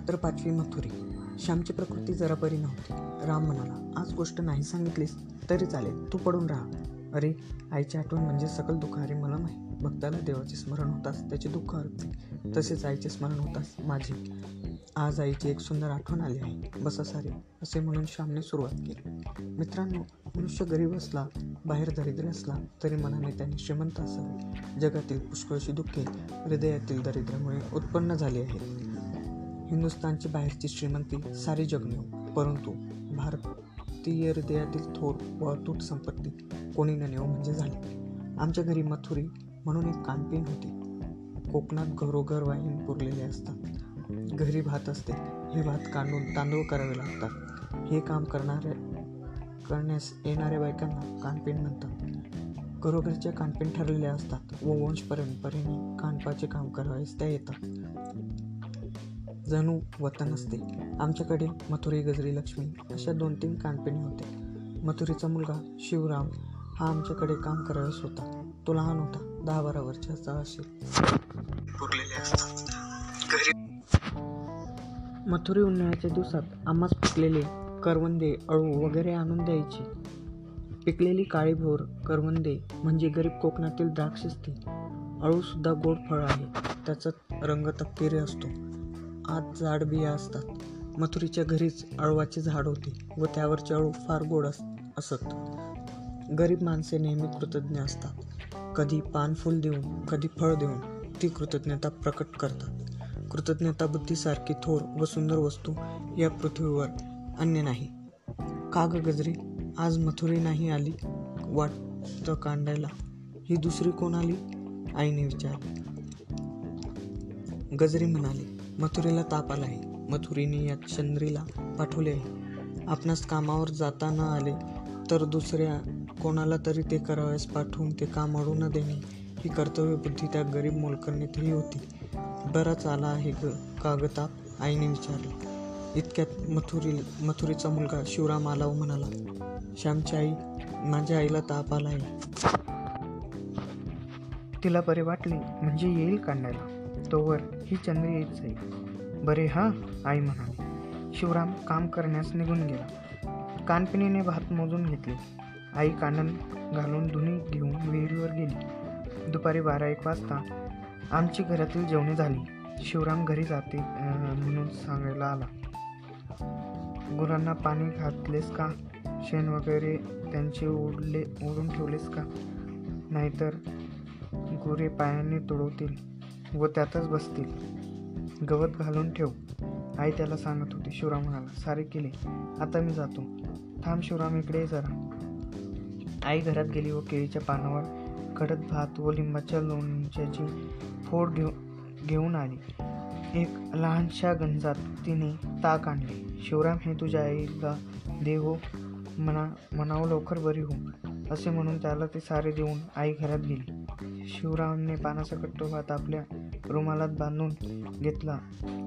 रात्र पाचवी मथुरी. श्यामची प्रकृती जरा बरी नव्हती. राम म्हणाला आज गोष्ट नाही सांगितलीस तरी चालेल. तू पडून राहा. अरे आईची आठवण म्हणजे सकल दुखारे मला माहीत. भक्ताला देवाचे स्मरण होतास त्याचे दुःख हरते तसेच आईचे स्मरण होतास माझे. आज आईची एक सुंदर आठवण आली आहे. बसा सारे असे म्हणून श्यामने सुरुवात केली. मित्रांनो मनुष्य गरीब असला बाहेर दरिद्र असला तरी मनाने त्याने श्रीमंत असावे. जगातील पुष्कळशी दुःखे हृदयातील दरिद्रामुळे उत्पन्न झाली आहेत. हिंदुस्तानची बाहेरची श्रीमंती सारी जगणीव परंतु भारतीय हृदयातील थोर व अतूट संपत्ती कोणी न नेऊ म्हणजे झाली. आमच्या घरी मथुरी म्हणून एक कानपीन होती. कोकणात घरोघर वाईन पुरलेले असतात. घरी भात असते. हे भात काढून तांदूळ करावे लागतात. हे काम करणाऱ्या करण्यास येणाऱ्या बायकांना कानपीन म्हणतात. घरोघरच्या कानपीन ठरलेल्या असतात व वंश परंपरेने कानपाचे काम करावयास त्या येतात. जणू वतन असते आमच्याकडे मथुरी गजरी लक्ष्मी अशा दोन तीन कानपिणी होत्या मथुरीचा मुलगा शिवराम हा आमच्याकडे काम करायलाच होता तो लहान होता दहा बारा वर्षाचा असेल. मथुरी उन्हाळ्याच्या दिवसात आम्हाच पिकलेले करवंदे अळू वगैरे आणून द्यायची. पिकलेली काळी भोर करवंदे म्हणजे गरीब कोकणातील द्राक्ष असते अळूसुद्धा गोड फळ आहे. त्याचा रंग तपकिरी असतो. आत जाड बिया असतात. मथुरीच्या घरीच अळवाचे झाड होते व त्यावरचे अळू फार गोड अस असत. गरीब माणसे नेहमी कृतज्ञ असतात. कधी पानफूल देऊन कधी फळ देऊन ती कृतज्ञता प्रकट करतात. कृतज्ञता बुद्धीसारखी थोर व सुंदर वस्तू या पृथ्वीवर अन्य नाही. का ग गजरी? आज मथुरी नाही आली? वाटतं कांडायला. ही दुसरी कोण आली? आईने विचारले. गजरी म्हणाली मथुरीला ताप आला आहे मथुरीने या चंद्रीला पाठवले आहे. आपणास कामावर जाता न आले तर दुसऱ्या कोणाला तरी ते करावयास पाठवून ते काम अडू न देणे ही कर्तव्य बुद्धी त्या गरीब मोलकरणीतही होती. बराच आला आहे ग कागताप आईने विचारले. इतक्यात मथुरी मथुरीचा मुलगा शिवराम आला म्हणाला श्यामची आई माझ्या आईला ताप आला आहे तिला बरे वाटले म्हणजे येईल काढायला तोवर ही चंद्र येत जाईल बरे हां? आई म्हणाली. शिवराम काम करण्यास निघून गेला. कानपिणीने भात मोजून घेतले. आई कानन घालून धुणी घेऊन विहिरीवर गेली. दुपारी बारा एक वाजता आमची घरातील जेवणे झाली. शिवराम घरी जाते म्हणून सांगायला आला. गुरांना पाणी घातलेस का? शेण वगैरे त्यांचे ओढले ओढून ठेवलेस का? नाहीतर गुरे पायाने तुडवतील. व त्यातच बसतील. गवत घालून ठेव. आई त्याला सांगत होती. शिवराम म्हणाला सारे केले. आता मी जातो. थांब शिवराम इकडे जरा. आई घरात गेली व केळीच्या पानावर कडक भात व लिंबाच्या लोणच्याची फोड घेऊ घेऊन आली. एक लहानशा गंजात तिने ताक आणले. शिवराम हे तुझ्या आईला देहो हो. म्हणा म्हणावं लवकर बरी हो. असे म्हणून त्याला ते सारे देऊन आई घरात गेली. शिवरामने पानाचा कट्टो भात आपल्या रुमालात बांधून घेतला.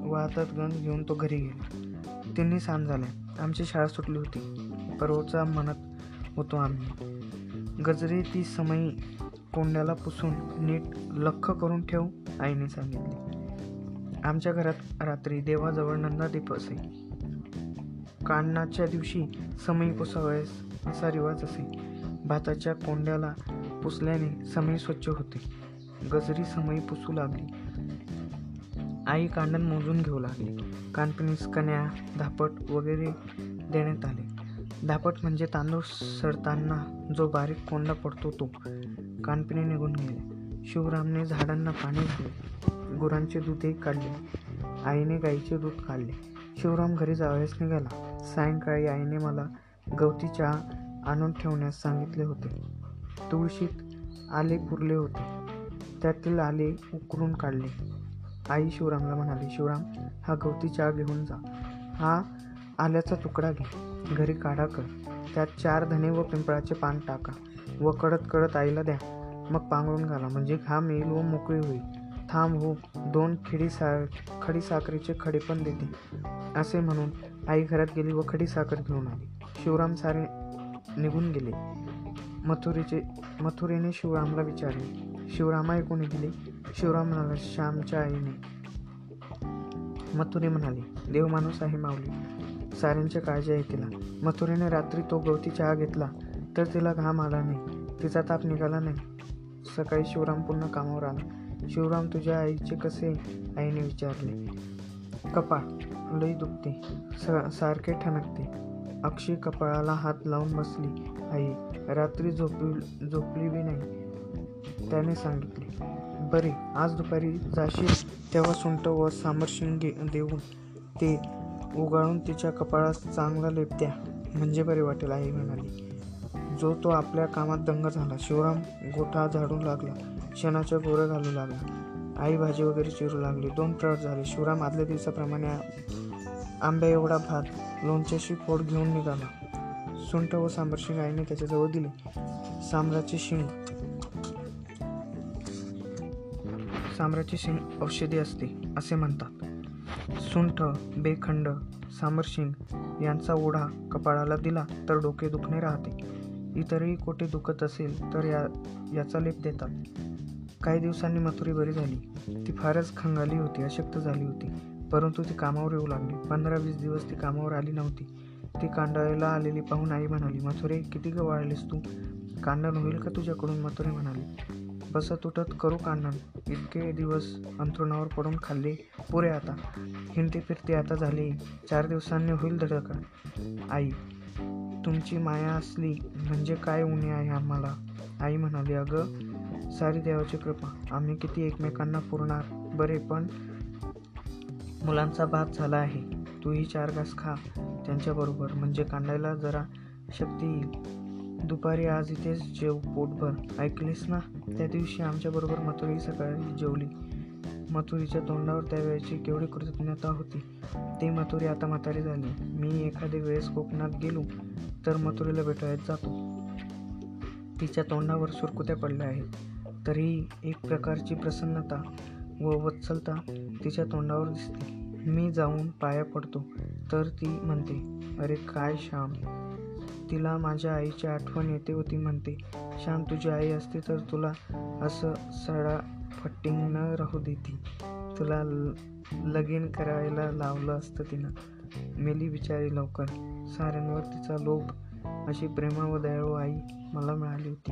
व हातात गंज घेऊन तो घरी गेला. तिन्ही सांज झाल्या आमची शाळा सुटली होती. परवचा म्हणत होतो आम्ही. गजरे ती समयी कोंड्याला पुसून नीट लख करून ठेव आईने सांगितले. आमच्या घरात रात्री देवाजवळ नंदादीप असे. काढण्याच्या दिवशी समयी पुसावयास असा रिवाज असे. भाताच्या कोंड्याला पुसल्याने समयी स्वच्छ होते. गजरी समयी पुसू लागली. आई कांडण मोजून घेऊ लागली. कानपणीस कण्या धापट वगैरे देण्यात आले. धापट म्हणजे तांदूळ सडताना जो बारीक कोंडा पडतो तो. कानपिणी निघून गेले. शिवरामने झाडांना पाणी दिले. गुरांचे दूधही काढले. आईने गाईचे दूध काढले शिवराम घरी जावयास निघाला. सायंकाळी आईने मला गवती चहा आणून ठेवण्यास सांगितले होते. तुळशीत आले पुरले होते. त्यातील आले उकरून काढले. आई शिवरामला म्हणाली शिवराम हा गवती चहा घेऊन जा. हा आल्याचा तुकडा घे. घरी काढा कर त्यात चार धने व पिंपळाचे पान टाका व कडत कडत आईला द्या. मग पांघरून घाला. म्हणजे घाम येईल व मोकळी होईल. थांब हो. दोन खिडी सा खडी साखरेचे खडे पण देते. असे म्हणून आई घरात गेली व खडी साखर घेऊन आली. शिवराम सारे निघून गेले. मथुरीचे मथुरीने शिवरामला विचारले शिवरामाई कोणी दिले शिवराम म्हणाला श्यामच्या आईने. मथुरी म्हणाली देव माणूस आहे माऊली. साऱ्यांची काळजी आहे तिला मथुरेने रात्री तो गवती चहा घेतला तर तिला घाम आला नाही. तिचा ताप निघाला नाही. सकाळी शिवराम पुन्हा कामावर आला. शिवराम तुझ्या आईचे कसे? आईने विचारले. कपाळ. लई दुखते. स सारखे ठणकते. अक्षी कपाळाला हात लावून बसली. आई रात्री झोपली झोपली बी नाही. त्याने सांगितले. बरे आज दुपारी जाशील तेव्हा सुंट व सामरशिंगे देऊन ते उगाळून तिच्या कपाळात चांगला लेप द्या म्हणजे बरे वाटेल आई म्हणाली. जो तो आपल्या कामात दंग झाला शिवराम गोठा झाडू लागला शेणाच्या गोरं घालू लागला आई भाजी वगैरे चिरू लागली दोन प्रहर झाले शिवराम आदल्या दिवसाप्रमाणे आंब्या एवढा भात लोणच्याशी फोड घेऊन निघाला. सुंठ व सांबरशिंग आईने त्याच्याजवळ दिले. सांबराची शिंग सांबराची शिंग औषधी असते असे म्हणतात. सुंठ बेखंड सामरशिंग यांचा ओढा कपाळाला दिला तर डोके दुखणे राहते. इतरही कोठे दुखत असेल तर या याचा लेप देतात. काही दिवसांनी मथुरी बरी झाली. ती फारच खंगाली होती अशक्त झाली होती. परंतु ती कामावर येऊ लागली. पंधरा वीस दिवस ती कामावर आली नव्हती. ती कांडाळीला आलेली पाहून आई म्हणाली मथुरे किती गवाळलीस वाळलीस तू? कांडण होईल का तुझ्याकडून? मथुरे म्हणाली बसत तुटत करू कानन इतके दिवस अंथरुणावर पडून खाल्ले. पुरे आता. हिंडते फिरते आता झाली. चार दिवसांनी होईल धडका आई तुमची माया असली म्हणजे काय उणे आहे आम्हाला? आई म्हणाली अगं सारी देवाची कृपा. आम्ही किती एकमेकांना पुरणार? बरे पण मुलांचा भात झाला आहे. तूही चार घास खा. त्यांच्याबरोबर म्हणजे कांडायला जरा शक्ती येईल. दुपारी आज इथेच जेव पोटभर. ऐकलीस ना? त्या दिवशी आमच्याबरोबर मथुरी सकाळी जेवली. मथुरीच्या तोंडावर त्यावेळेची केवढी कृतज्ञता होती. ती मथुरी आता म्हातारी झाली. मी एखाद्या वेळेस कोकणात गेलो तर मथुरीला भेटायला जातो. तिच्या तोंडावर सुरकुत्या पडल्या आहेत. तरीही एक प्रकारची प्रसन्नता व वत्सलता तिच्या तोंडावर दिसते. मी जाऊन पाया पडतो तर ती म्हणते अरे काय श्याम! तिला माझ्या आईची आठवण येते होती म्हणते श्याम तुझी आई असते तर तुला असं सडा फट्टिंग न राहू देती. तुला ल- लगीन करायला लावलं असतं तिनं. मेली बिचारी लवकर. साऱ्यांवर तिचा लोभ अशी प्रेमा व दयाळू आई मला मिळाली होती.